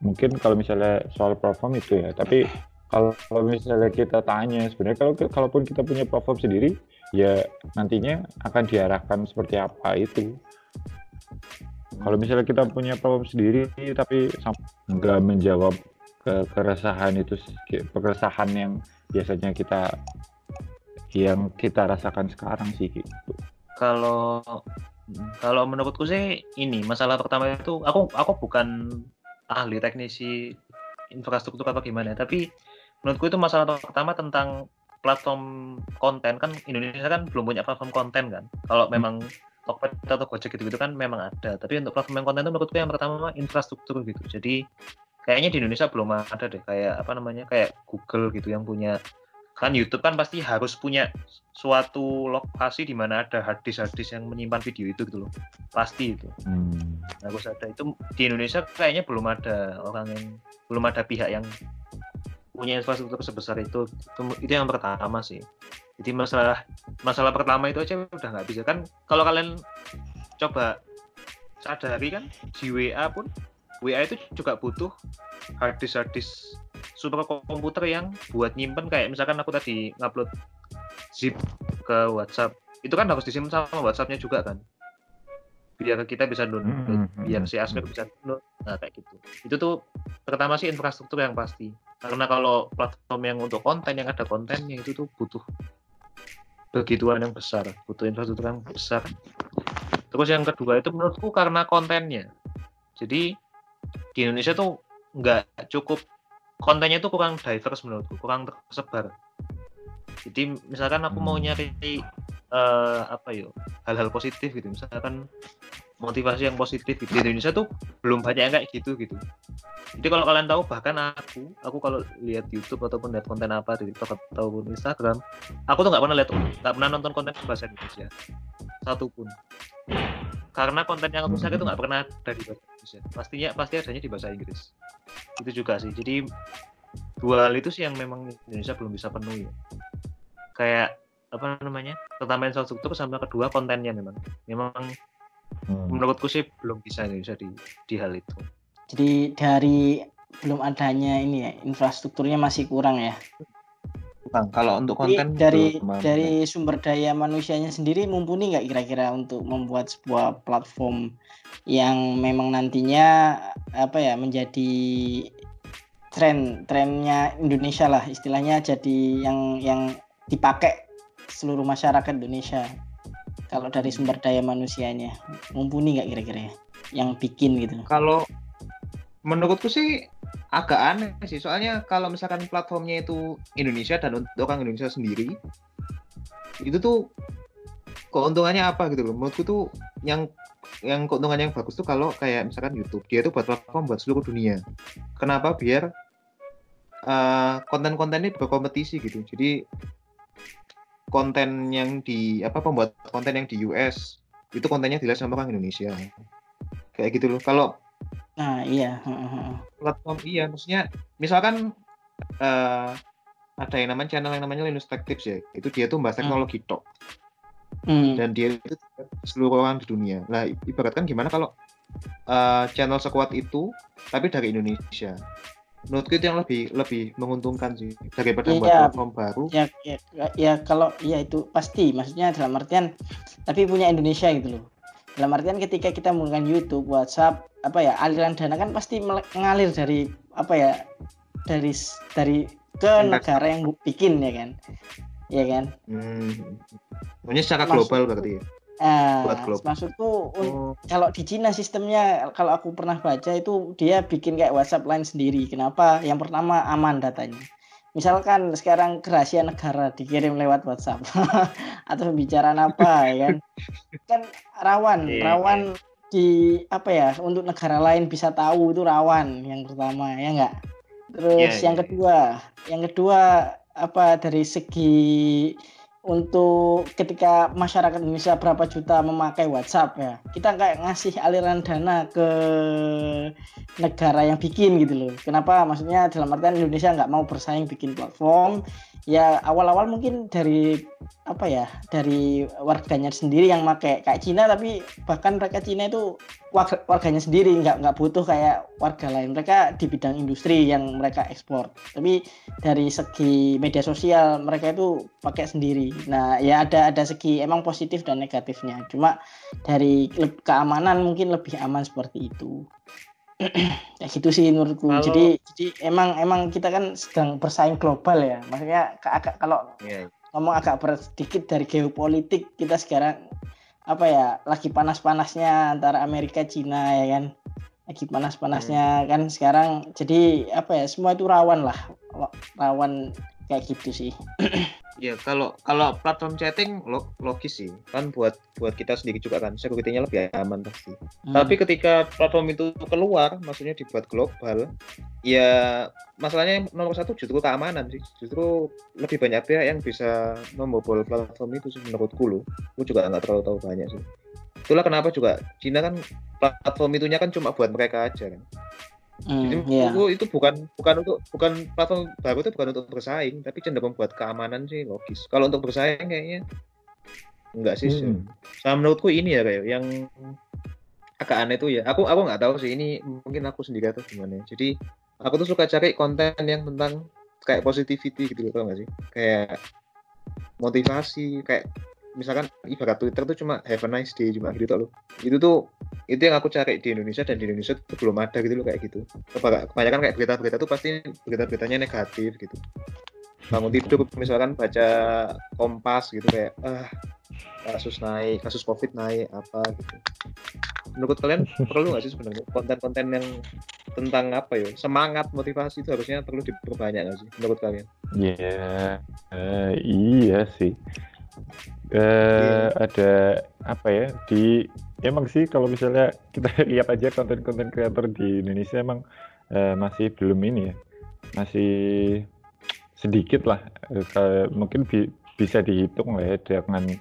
mungkin kalau misalnya soal platform itu ya tapi kalau, kalau misalnya kita tanya sebenarnya kalau kalaupun kita punya platform sendiri ya nantinya akan diarahkan seperti apa itu kalau misalnya kita punya problem sendiri tapi nggak menjawab ke keresahan itu keresahan yang biasanya kita yang kita rasakan sekarang sih gitu. Kalau kalau menurutku sih ini masalah pertama itu aku aku bukan ahli teknisi infrastruktur apa gimana tapi menurutku itu masalah pertama tentang platform konten. Kan Indonesia kan belum punya platform konten kan. Kalau memang Tokped atau Gojek gitu-gitu kan memang ada. Tapi untuk platform konten itu menurutku yang pertama infrastruktur gitu. Jadi kayaknya di Indonesia belum ada deh. Kayak apa namanya kayak Google gitu yang punya. Kan YouTube kan pasti harus punya suatu lokasi di mana ada hadis-hadis yang menyimpan video itu gitu loh. Pasti itu. Hmm. harus ada. Itu di Indonesia kayaknya belum ada orang yang belum ada pihak yang punya infrastruktur sebesar itu. Itu, itu yang pertama sih jadi masalah masalah pertama itu aja udah nggak bisa. Kan kalau kalian coba sadari kan di WA pun WA itu juga butuh hard disk hard disk super komputer yang buat nyimpen kayak misalkan aku tadi ngupload zip ke WhatsApp. Itu kan harus disimpan sama WhatsAppnya juga kan? Biar kita bisa download mm -hmm. biar si aspek bisa download. Nah kayak gitu. Itu tuh pertama sih infrastruktur yang pasti. Karena kalau platform yang untuk konten yang ada kontennya itu tuh butuh begituan yang besar, butuh infrastruktur yang besar. Terus yang kedua itu menurutku karena kontennya. Jadi di Indonesia tuh nggak cukup kontennya itu kurang diverse menurutku, kurang tersebar. Jadi misalkan aku mau nyari uh, apa yo hal-hal positif gitu, misalkan motivasi yang positif gitu. di Indonesia tuh belum banyak yang kayak gitu gitu. Jadi kalau kalian tahu bahkan aku aku kalau lihat YouTube ataupun lihat konten apa di TikTok ataupun Instagram aku tuh nggak pernah lihat nggak pernah nonton konten bahasa Indonesia. Satu pun. Karena konten yang aku itu nggak pernah ada di bahasa Indonesia. Pastinya pasti adanya di bahasa Inggris. Itu juga sih. Jadi dua hal itu sih yang memang Indonesia belum bisa penuhi. Kayak apa namanya pertama infrastruktur sama kedua kontennya memang. Memang hmm. menurutku sih belum bisa Indonesia di di hal itu. Jadi dari belum adanya ini ya infrastrukturnya masih kurang ya? Bang, kalau untuk konten dari dari sumber daya manusianya sendiri mumpuni nggak kira-kira untuk membuat sebuah platform yang memang nantinya apa ya menjadi tren trennya Indonesia lah istilahnya jadi yang yang dipakai seluruh masyarakat Indonesia kalau dari sumber daya manusianya? Mumpuni nggak kira-kira ya? Yang bikin gitu kalau menurutku sih agak aneh sih. Soalnya kalau misalkan platformnya itu Indonesia dan untuk orang Indonesia sendiri itu tuh keuntungannya apa gitu loh? Menurutku tuh yang yang keuntungan yang bagus tuh kalau kayak misalkan YouTube dia tuh buat platform buat seluruh dunia. Kenapa? Biar uh, konten-konten ini berkompetisi gitu. Jadi konten yang di apa pembuat konten yang di US itu kontennya dilihat sama orang Indonesia kayak gitu loh kalau Nah, iya. platform iya maksudnya misalkan eh, ada yang namanya channel yang namanya Linus Tech Tips ya itu dia tuh bahas Hmm. teknologi tok Hmm. dan dia itu seluruh orang di dunia nah ibaratkan gimana kalau eh, channel sekuat itu tapi dari Indonesia menurutku itu yang lebih lebih menguntungkan sih daripada buat Iya. platform baru. Ya, ya, ya kalau ya itu pasti. Maksudnya dalam artian tapi punya Indonesia gitu loh. Dalam artian ketika kita menggunakan YouTube WhatsApp apa ya aliran dana kan pasti mengalir dari apa ya dari dari ke negara yang bikin ya kan? Ya kan? Hmm. Maksudnya secara Mas- global berarti ya Ah, Buat global. maksudku oh, kalau di Cina sistemnya kalau aku pernah baca itu dia bikin kayak WhatsApp line sendiri. Kenapa? Yang pertama aman datanya. Misalkan sekarang rahasia negara dikirim lewat WhatsApp atau pembicaraan apa ya kan? Kan rawan, Iya. rawan di apa ya untuk negara lain bisa tahu itu rawan yang pertama ya enggak. Terus Iya, yang iya. kedua, yang kedua apa dari segi untuk ketika masyarakat Indonesia berapa juta memakai WhatsApp ya kita kayak ngasih aliran dana ke negara yang bikin gitu loh. Kenapa? Maksudnya dalam artian Indonesia nggak mau bersaing bikin platform. Ya awal-awal mungkin dari apa ya dari warganya sendiri yang pakai kayak Cina tapi bahkan mereka Cina itu warga, warganya sendiri nggak nggak butuh kayak warga lain. Mereka di bidang industri yang mereka ekspor. Tapi dari segi media sosial mereka itu pakai sendiri. Nah, ya ada ada segi emang positif dan negatifnya. Cuma dari keamanan mungkin lebih aman seperti itu. ya gitu sih menurutku. Kalau- Jadi jadi emang emang kita kan sedang bersaing global ya. Maksudnya agak kalau iya. ngomong agak berat sedikit dari geopolitik kita sekarang apa ya lagi panas-panasnya antara Amerika Cina ya kan lagi panas-panasnya kan sekarang jadi apa ya semua itu rawan lah Wa- rawan kayak gitu sih Ya kalau kalau platform chatting lo- logis sih kan buat buat kita sendiri juga kan security-nya lebih aman pasti. Hmm. Tapi ketika platform itu keluar, maksudnya dibuat global, ya masalahnya nomor satu justru keamanan sih. Justru lebih banyak pihak yang bisa membobol platform itu sih menurutku loh. Aku juga nggak terlalu tahu banyak sih. Itulah kenapa juga Cina kan platform itunya kan cuma buat mereka aja kan. Hmm, Jadi iya. menurutku itu bukan bukan untuk bukan platform baru itu bukan untuk bersaing, tapi cenderung buat keamanan sih logis. Kalau untuk bersaing kayaknya enggak sih. Hmm. Sama menurutku ini ya kayak yang agak aneh tuh ya. Aku aku nggak tahu sih ini mungkin aku sendiri atau gimana. ya. Jadi aku tuh suka cari konten yang tentang kayak positivity gitu loh, tau gak sih? Kayak motivasi kayak misalkan ibarat Twitter tuh cuma have a nice day cuma gitu loh. Itu tuh itu yang aku cari di Indonesia dan di Indonesia tuh belum ada gitu loh kayak gitu. Kebanyakan kebanyakan kayak berita-berita tuh pasti berita-beritanya negatif gitu. Bangun tidur misalkan baca Kompas gitu kayak ah kasus naik, kasus Covid naik apa gitu. Menurut kalian perlu nggak sih sebenarnya konten-konten yang tentang apa ya semangat motivasi itu harusnya perlu diperbanyak nggak sih menurut kalian? Ya, eh, iya sih. Eh, Iya. ada apa ya di emang sih kalau misalnya kita lihat aja konten-konten kreator di Indonesia emang eh, masih belum ini ya, masih sedikit lah. Mungkin bi- bisa dihitung lah ya dengan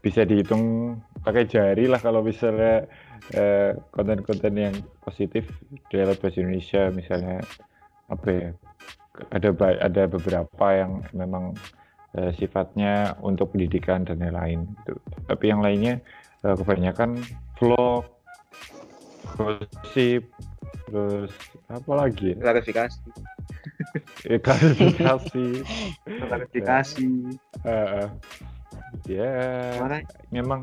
bisa dihitung pakai jari lah kalau misalnya eh, konten-konten yang positif lewat bahasa Indonesia misalnya apa ya ada ada beberapa yang memang eh, sifatnya untuk pendidikan dan lain-lain gitu. Tapi yang lainnya eh, kebanyakan vlog, gosip, terus apa lagi ya? Klarifikasi, Eh, klarifikasi. klarifikasi. Eh, eh. ya Makanya memang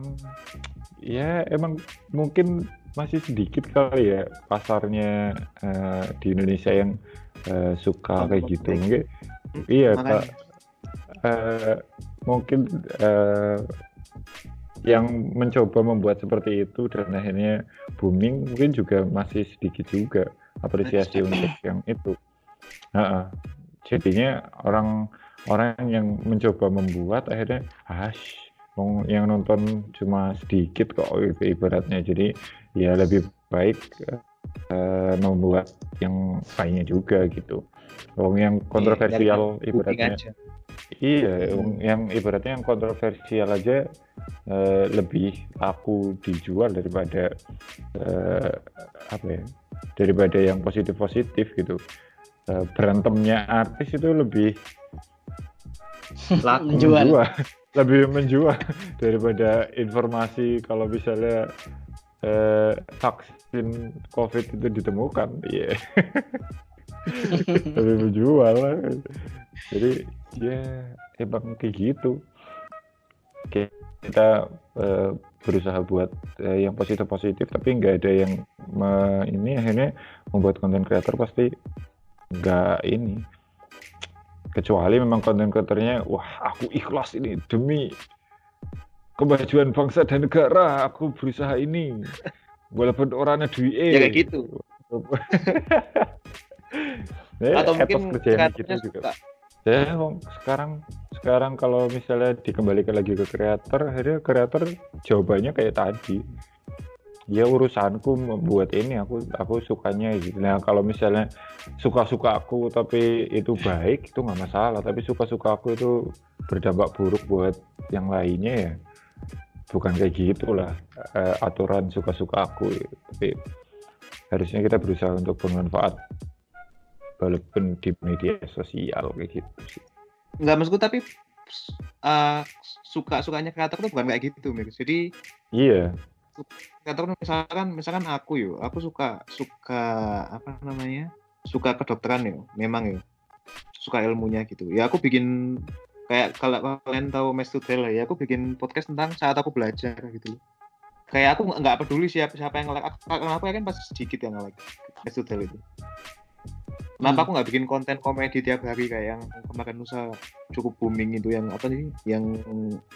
ya emang mungkin masih sedikit kali ya pasarnya eh, di Indonesia yang eh, suka kayak gitu mungkin iya makanya Kak. Eh, mungkin eh, yang mencoba membuat seperti itu dan akhirnya booming mungkin juga masih sedikit juga apresiasi untuk yang itu. Ha-ha. jadinya orang orang yang mencoba membuat akhirnya hash yang nonton cuma sedikit kok gitu ibaratnya. Jadi ya lebih baik eh, membuat yang lainnya juga gitu. Wong yang kontroversial Iya, ibaratnya aja. Iya, Hmm. yang ibaratnya yang kontroversial aja eh, lebih laku dijual daripada eh, apa ya? Daripada yang positif-positif gitu. Eh, berantemnya artis itu lebih Laku. Menjual. lebih menjual daripada informasi kalau misalnya eh, vaksin COVID itu ditemukan. Iya. lebih menjual lah. Jadi ya emang kayak gitu. Oke, kita eh, berusaha buat eh, yang positif positif tapi nggak ada yang me- ini akhirnya membuat konten creator pasti nggak ini kecuali memang konten creatornya wah aku ikhlas ini demi kemajuan bangsa dan negara aku berusaha ini walaupun orangnya duit Ya kayak gitu. Ya, Atau mungkin kreatornya gitu juga. suka. Ya, sekarang sekarang kalau misalnya dikembalikan lagi ke kreator, akhirnya kreator jawabannya kayak tadi. Ya urusanku membuat ini, aku aku sukanya gitu. Nah kalau misalnya suka-suka aku tapi itu baik itu nggak masalah. Tapi suka-suka aku itu berdampak buruk buat yang lainnya ya bukan kayak gitulah eh, aturan suka-suka aku. ya. Tapi harusnya kita berusaha untuk bermanfaat walaupun di media sosial kayak gitu sih. Enggak maksudku tapi uh, suka sukanya kreator tuh bukan kayak gitu Mir. Jadi Iya, kreator misalkan misalkan aku yo, aku suka suka apa namanya? Suka kedokteran yo, memang yo. Suka ilmunya gitu. Ya aku bikin kayak kalau kalian tahu Mes Tudel ya, aku bikin podcast tentang saat aku belajar gitu loh. Kayak aku nggak- peduli siapa siapa yang nge-like. Aku- Karena aku yakin pasti sedikit yang nge-like Mes Tudel itu. Kenapa Hmm. aku nggak bikin konten komedi tiap hari kayak yang kemarin Nusa cukup booming itu yang apa nih? Yang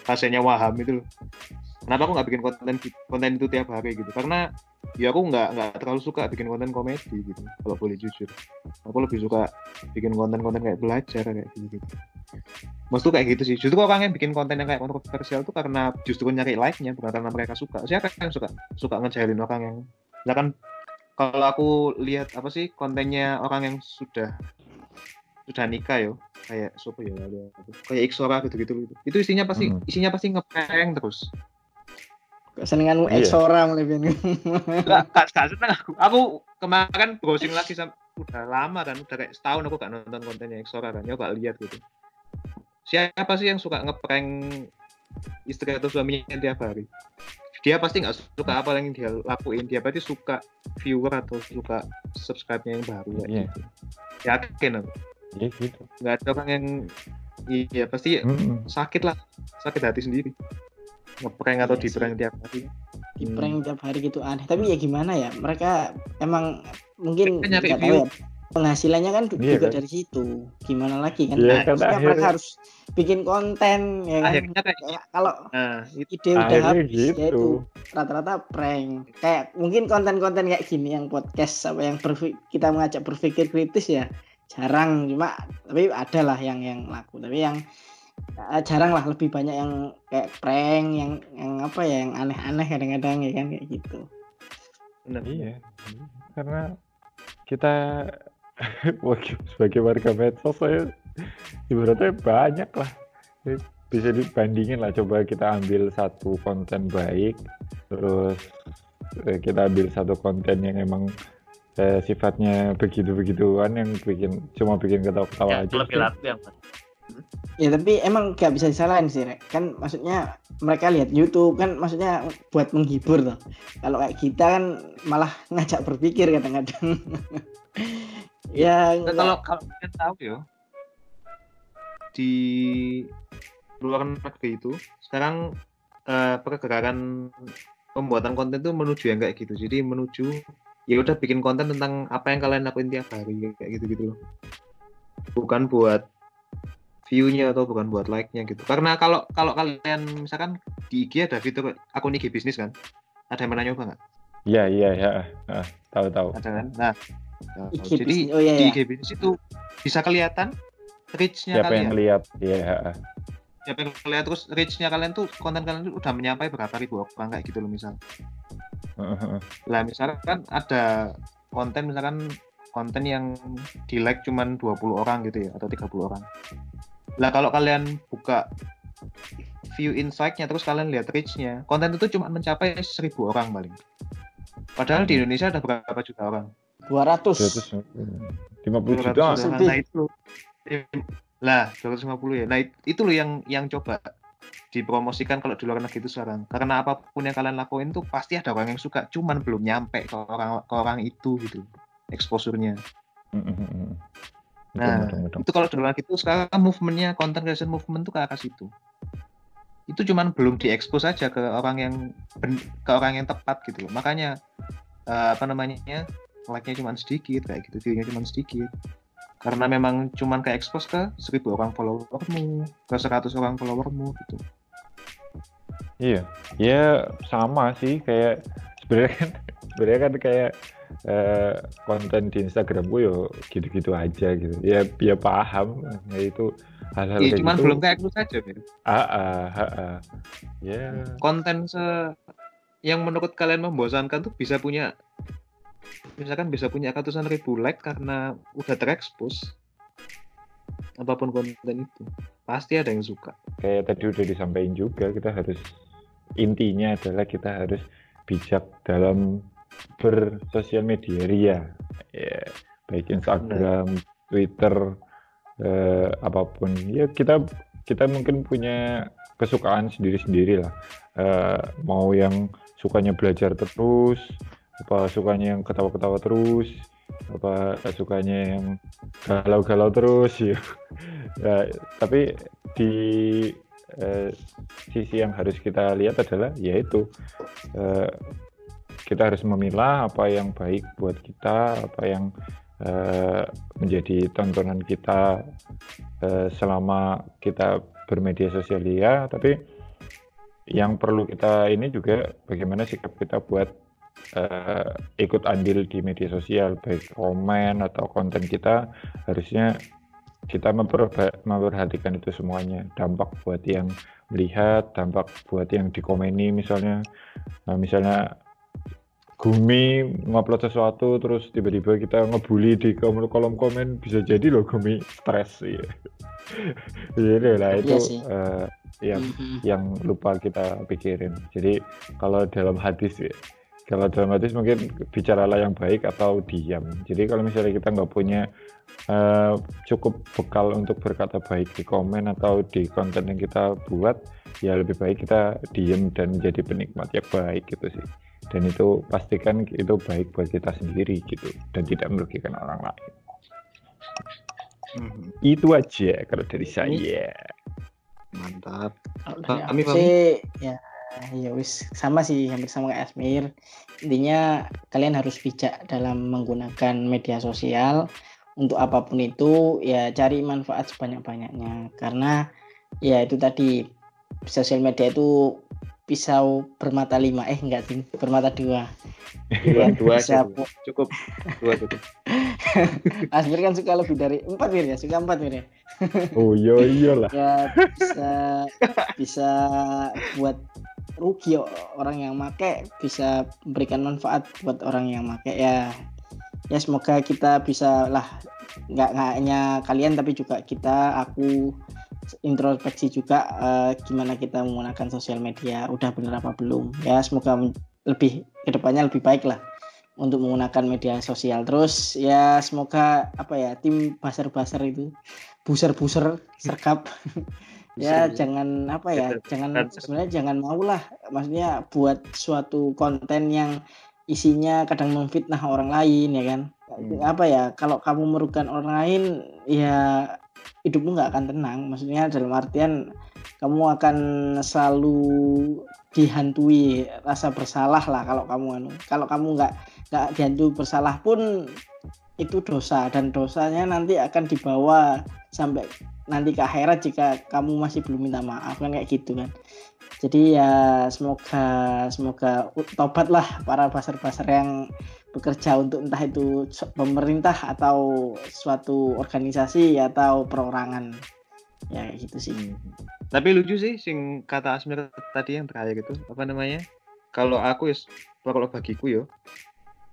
rasanya waham itu loh. Kenapa aku nggak bikin konten konten itu tiap hari gitu? Karena ya aku nggak nggak terlalu suka bikin konten komedi gitu. Kalau boleh jujur, aku lebih suka bikin konten-konten kayak belajar kayak gitu. gitu. Maksudku kayak gitu sih. Justru orang yang bikin konten yang kayak kontroversial tuh karena justru nyari like-nya bukan karena mereka suka. Siapa yang suka suka ngejailin orang yang misalkan kalau aku lihat apa sih kontennya orang yang sudah sudah nikah yo kayak siapa ya kayak Iksora gitu gitu itu isinya pasti Hmm. isinya pasti ngeprank terus Kesenenganmu Iya. eksora. Enggak, enggak, enggak seneng aku. Aku kemarin browsing lagi sam udah lama kan, udah kayak setahun aku gak nonton kontennya Exora kan, ya gak lihat gitu. Siapa sih yang suka ngeprank istri atau suaminya tiap hari? Dia pasti nggak suka apa yang dia lakuin, dia pasti suka viewer atau suka subscribe-nya yang baru kayak Iya. gitu. Yakin aku. iya gitu. Nggak ada orang yang iya pasti Mm-mm. sakit lah, sakit hati sendiri. Ngeprank atau Iya di sih. prank tiap hari. di prank tiap hari gitu aneh tapi ya gimana ya mereka emang mungkin Mereka nyari view. ya penghasilannya kan Iya, juga kan? dari situ. Gimana lagi kan? Iya, Nah, kan akhirnya- mereka harus bikin konten ya kan? Akhirnya kayak kalau nah, itu. ide udah habis ya gitu. itu. Rata-rata prank. Kayak mungkin konten-konten kayak gini yang podcast apa yang kita mengajak berpikir kritis ya jarang. Cuma tapi ada lah yang yang laku. Tapi yang eh, jarang lah. Lebih banyak yang kayak prank yang yang apa ya yang aneh-aneh kadang-kadang ya kan? Kayak gitu. Bener. Iya, karena kita sebagai warga medsos saya ibaratnya banyak lah. Jadi Bisa dibandingin lah, coba kita ambil satu konten baik, terus eh, kita ambil satu konten yang emang eh, sifatnya begitu-begituan yang bikin cuma bikin ketawa-ketawa aja. lebih laku yang Ya tapi emang gak bisa disalahin sih Rek. Kan maksudnya mereka lihat YouTube kan maksudnya buat menghibur tuh. Kalau kayak kita kan malah ngajak berpikir kadang-kadang. ya Nah, kalau kalau kalian tahu ya di luar negeri itu sekarang eh, pergerakan pembuatan konten tuh menuju yang kayak gitu. Jadi menuju ya udah bikin konten tentang apa yang kalian lakuin tiap hari kayak gitu gitu loh. Bukan buat view-nya atau bukan buat like-nya gitu. Karena kalau kalau kalian misalkan di IG ada fitur akun IG bisnis kan? Ada yang pernah nyoba nggak? Iya, iya, ya. Ah, tahu-tahu. ada kan? Nah nah, IG jadi. Oh iya di ya. IG bisnis itu bisa kelihatan reach-nya Siapa kalian yang lihat? Iya, siapa yang kalian terus reach-nya kalian tuh konten kalian tuh udah menyampai berapa ribu orang kayak gitu loh misal lah misalkan ada konten misalkan konten yang di like cuman 20 orang gitu ya atau 30 orang. Lah kalau kalian buka view insight-nya terus kalian lihat reach-nya, konten itu cuma mencapai 1000 orang paling. Padahal di Indonesia ada berapa juta orang? 200 250 juta. 200 juta. Nah, itu lah 250 ya. Nah, it- itu loh yang yang coba dipromosikan kalau di luar negeri itu sekarang. Karena apa pun yang kalian lakuin tuh pasti ada orang yang suka, cuman belum nyampe ke orang ke orang itu gitu. Exposure-nya. Betul, Nah, betul, betul. itu kalau di luar negeri itu sekarang movementnya content creation movement tuh ke arah situ. Itu cuman belum diekspos saja ke orang yang ben- ke orang yang tepat gitu loh. Makanya eh, apa namanya? Like-nya cuma sedikit kayak gitu, view-nya cuma sedikit. Karena memang cuman ke expose ke 1000 orang followermu, ke 100 orang followermu gitu. Iya, ya sama sih kayak sebenarnya kan sebenarnya kan kayak eh, konten di Instagram gue yo gitu-gitu aja gitu. Ya ya paham, ya itu hal-hal Iya, kayak cuman gitu. belum ke expose saja. Ah, ah, ah, ah. Ya, Konten se yang menurut kalian membosankan tuh bisa punya misalkan bisa punya ratusan ribu like karena udah terekspos apa pun konten itu pasti ada yang suka. Kayak tadi udah disampaikan juga kita harus intinya adalah kita harus bijak dalam bersosial media ria. Ya baik Instagram Twitter eh, apa pun. Ya kita kita mungkin punya kesukaan sendiri-sendiri lah. Eh, mau yang sukanya belajar terus apa sukanya yang ketawa-ketawa terus apa sukanya yang galau-galau terus ya Ya, tapi di eh, sisi yang harus kita lihat adalah yaitu eh, kita harus memilah apa yang baik buat kita, apa yang eh, menjadi tontonan kita eh, selama kita bermedia sosial ya. Tapi yang perlu kita ini juga bagaimana sikap kita buat eh, ikut andil di media sosial, baik komen atau konten kita harusnya kita memperhatikan itu semuanya dampak buat yang melihat dampak buat yang dikomeni misalnya Nah, misalnya Gumi ngupload sesuatu terus tiba-tiba kita ngebully di kolom, kolom komen bisa jadi loh Gumi stres ya jadi lah itu Iya eh, yang Mhm. yang lupa kita pikirin. Jadi kalau dalam hadis ya, kalau dalam hadis mungkin bicaralah yang baik atau diam. Jadi kalau misalnya kita nggak punya eh, cukup bekal untuk berkata baik di komen atau di konten yang kita buat, ya lebih baik kita diam dan menjadi penikmat yang baik gitu sih. Dan itu pastikan itu baik buat kita sendiri gitu dan tidak merugikan orang lain. Itu aja kalau dari saya. mantap Kami, sih ya ya wis. Sama sih hampir sama kayak Asmir. Intinya kalian harus bijak dalam menggunakan media sosial. Untuk apa pun itu ya cari manfaat sebanyak-banyaknya. Karena ya itu tadi sosial media itu pisau bermata lima. Eh enggak sih bermata dua. Dua dua Bisa dua. cukup. Dua cukup. Asmir kan suka lebih dari empat Mir ya? Suka empat Mir ya? Oh iya iyalah. ya bisa bisa buat rugi orang yang make bisa memberikan manfaat buat orang yang make ya. Ya semoga kita bisa lah nggak hanya kalian tapi juga kita aku introspeksi juga eh, gimana kita menggunakan sosial media udah bener apa belum? Ya semoga lebih ke depannya lebih baik lah untuk menggunakan media sosial. Terus ya semoga apa ya tim baser-baser itu buser-buser serkap ya Bisa. jangan apa ya jangan sebenarnya jangan mau lah. Maksudnya buat suatu konten yang isinya kadang memfitnah orang lain ya kan? Hmm. apa ya kalau kamu merugikan orang lain ya hidupmu nggak akan tenang. Maksudnya dalam artian kamu akan selalu dihantui rasa bersalah lah kalau kamu anu. Kalau kamu nggak nggak dihantui bersalah pun itu dosa. Dan dosanya nanti akan dibawa sampai nanti ke akhirat jika kamu masih belum minta maaf kan kayak gitu kan. Jadi ya semoga semoga tobatlah para pasar-pasar yang bekerja untuk entah itu pemerintah atau suatu organisasi atau perorangan. Ya kayak gitu sih. Tapi lucu sih sing kata Asmir tadi yang terakhir itu apa namanya? Kalau aku ya kalau bagiku yo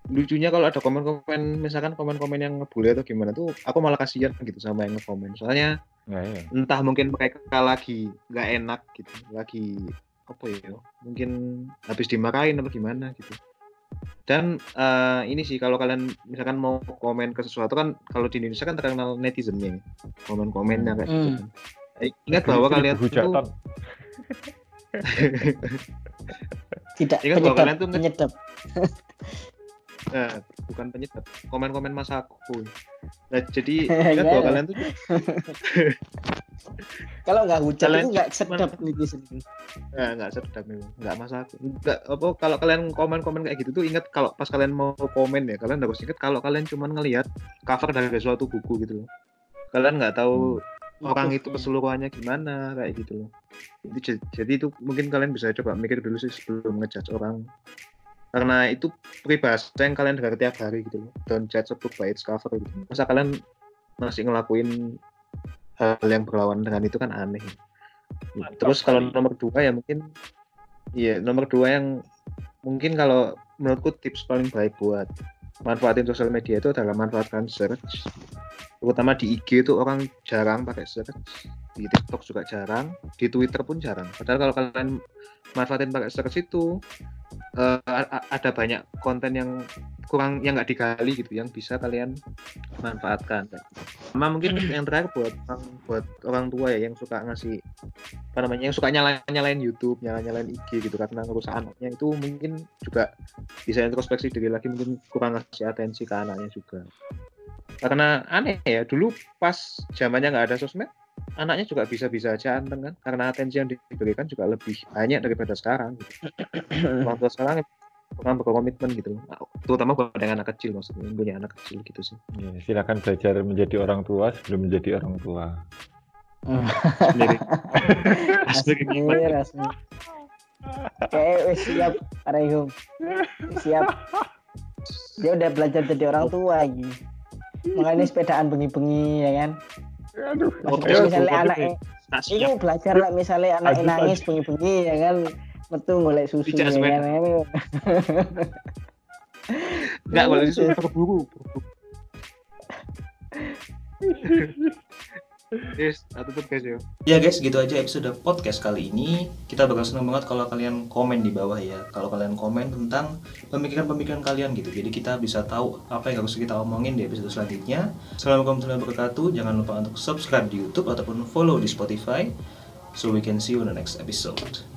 lucunya kalau ada komen-komen misalkan komen-komen yang ngebully atau gimana tuh aku malah kasihan gitu sama yang ngekomen soalnya Nah, iya. entah mungkin mereka lagi nggak enak gitu lagi apa ya mungkin habis dimarahin atau gimana gitu dan eh, ini sih kalau kalian misalkan mau komen ke sesuatu kan kalau di Indonesia kan terkenal netizennya komen-komennya kayak gitu Hmm. kan. Eh, ingat bahwa kalian tuh hujatan. Tidak Ingat bahwa kalian tuh penyedap. Nah, bukan penyedap, komen-komen masa aku. Nah, jadi Iya, ingat bahwa iya. kalian tuh Kalau nggak hujan Kalian itu nggak cuman- sedap netizen itu. nggak nggak sedap memang, nggak masa aku. Nggak apa kalau kalian komen-komen kayak gitu tuh ingat kalau pas kalian mau komen ya, kalian harus ingat kalau kalian cuma ngelihat cover dari suatu buku gitu loh. Kalian nggak tahu orang itu keseluruhannya gimana kayak gitu loh. Itu j- jadi itu mungkin kalian bisa coba mikir dulu sih sebelum ngejudge orang. Karena itu peribahasa yang kalian dengar tiap hari gitu loh. Don't judge a book by its cover gitu. Masa kalian masih ngelakuin hal yang berlawan dengan itu kan aneh. Mantap Terus kalau nomor dua ya mungkin iya nomor dua yang mungkin kalau menurutku tips paling baik buat manfaatin sosial media itu adalah manfaatkan search. Terutama di IG itu orang jarang pakai search. Di TikTok juga jarang. Di Twitter pun jarang. Padahal kalau kalian manfaatin pakai search itu a- ada banyak konten yang kurang yang nggak digali gitu yang bisa kalian manfaatkan. Sama mungkin yang terakhir buat orang buat orang tua ya yang suka ngasih apa namanya yang suka nyalain nyalain YouTube nyalain nyalain IG gitu karena ngerusak anaknya itu mungkin juga bisa introspeksi diri lagi mungkin kurang ngasih atensi ke anaknya juga. Karena aneh ya dulu pas zamannya nggak ada sosmed anaknya juga bisa-bisa aja anteng kan karena atensi yang diberikan juga lebih banyak daripada sekarang gitu. orang tua sekarang kurang berkomitmen gitu Nah, terutama buat yang anak kecil maksudnya yang punya anak kecil gitu sih Ya, silakan belajar menjadi orang tua sebelum menjadi orang tua. sendiri Sendiri siap, Arehum. Siap. Dia udah belajar jadi orang tua lagi. Makanya sepedaan bengi-bengi ya kan. Aduh, Maksudnya misalnya Nah, itu siap. belajar lah misalnya Lanjut, nangis bengi-bengi ya kan. Metu golek susu ya sepeda. kan. Boleh disuruh berburu Yes, tutup guys ya. Ya guys, gitu aja episode podcast kali ini. Kita bakal seneng banget kalau kalian komen di bawah ya. Kalau kalian komen tentang pemikiran-pemikiran kalian gitu. Jadi kita bisa tahu apa yang harus kita omongin di episode selanjutnya. Assalamualaikum warahmatullahi wabarakatuh. Jangan lupa untuk subscribe di YouTube ataupun follow di Spotify. So we can see you in the next episode.